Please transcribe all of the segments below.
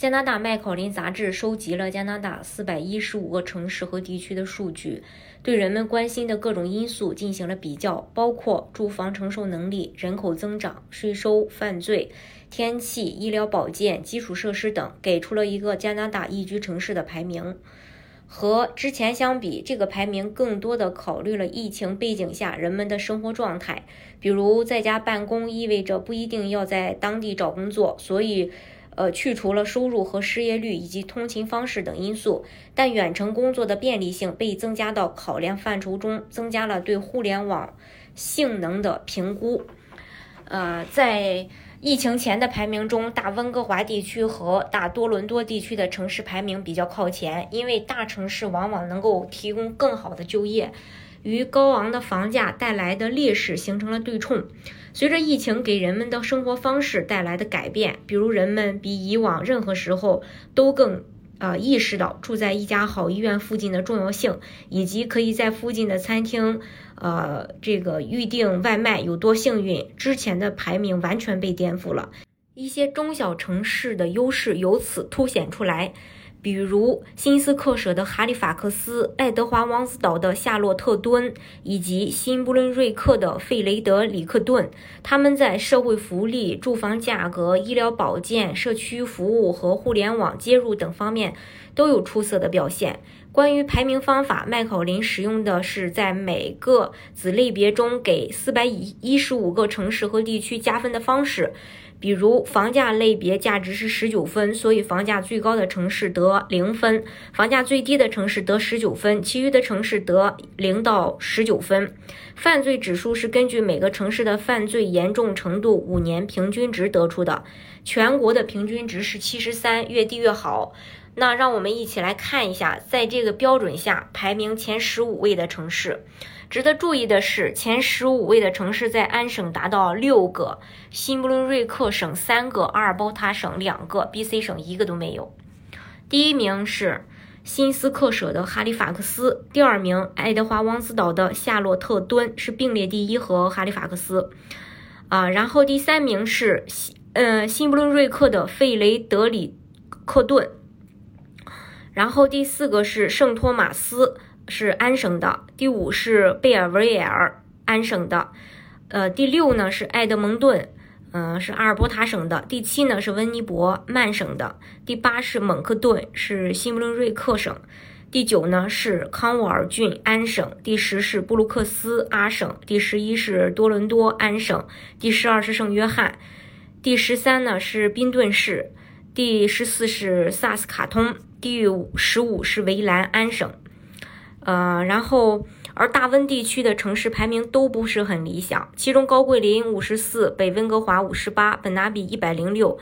加拿大麦考林杂志收集了加拿大四百一十五个城市和地区的数据，对人们关心的各种因素进行了比较，包括住房承受能力、人口增长、税收、犯罪、天气、医疗保健、基础设施等，给出了一个加拿大宜居城市的排名。和之前相比，这个排名更多的考虑了疫情背景下人们的生活状态，比如在家办公意味着不一定要在当地找工作，所以。呃，去除了收入和失业率以及通勤方式等因素，但远程工作的便利性被增加到考量范畴中，增加了对互联网性能的评估。呃，在疫情前的排名中，大温哥华地区和大多伦多地区的城市排名比较靠前，因为大城市往往能够提供更好的就业。与高昂的房价带来的劣势形成了对冲。随着疫情给人们的生活方式带来的改变，比如人们比以往任何时候都更呃意识到住在一家好医院附近的重要性，以及可以在附近的餐厅呃这个预订外卖有多幸运。之前的排名完全被颠覆了，一些中小城市的优势由此凸显出来。比如新斯克舍的哈利法克斯、爱德华王子岛的夏洛特敦以及新布伦瑞克的费雷德里克顿，他们在社会福利、住房价格、医疗保健、社区服务和互联网接入等方面都有出色的表现。关于排名方法，麦考林使用的是在每个子类别中给四百一十五个城市和地区加分的方式。比如房价类别价值是十九分，所以房价最高的城市得零分，房价最低的城市得十九分，其余的城市得零到十九分。犯罪指数是根据每个城市的犯罪严重程度五年平均值得出的，全国的平均值是七十三，越低越好。那让我们一起来看一下，在这个标准下排名前十五位的城市。值得注意的是，前十五位的城市在安省达到六个，新布伦瑞克省三个，阿尔伯塔省两个，BC 省一个都没有。第一名是新斯克舍的哈利法克斯，第二名爱德华王子岛的夏洛特敦是并列第一和哈利法克斯，啊，然后第三名是新呃新布伦瑞克的费雷德里克顿，然后第四个是圣托马斯。是安省的，第五是贝尔维尔安省的，呃，第六呢是埃德蒙顿，嗯，是阿尔伯塔省的，第七呢是温尼伯曼省的，第八是蒙克顿，是新布伦瑞克省，第九呢是康沃尔郡安省，第十是布鲁克斯阿省，第十一是多伦多安省，第十二是圣约翰，第十三呢是宾顿市，第十四是萨斯卡通，第十五是维兰安省。呃，然后而大温地区的城市排名都不是很理想，其中高桂林五十四，北温哥华五十八，本拿比一百零六，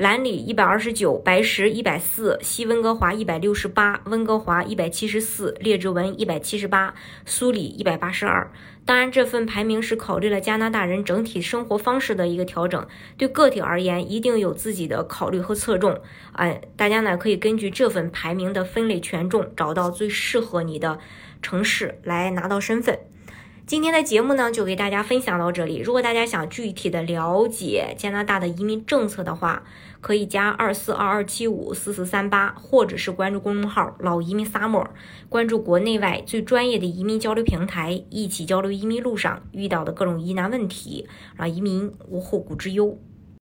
兰里一百二十九，白石一百四，西温哥华一百六十八，温哥华一百七十四，列治文一百七十八，苏里一百八十二。当然，这份排名是考虑了加拿大人整体生活方式的一个调整，对个体而言一定有自己的考虑和侧重。哎，大家呢可以根据这份排名的分类权重，找到最适合你的城市来拿到身份。今天的节目呢，就给大家分享到这里。如果大家想具体的了解加拿大的移民政策的话，可以加二四二二七五四四三八，或者是关注公众号“老移民沙漠关注国内外最专业的移民交流平台，一起交流移民路上遇到的各种疑难问题，让移民无后顾之忧。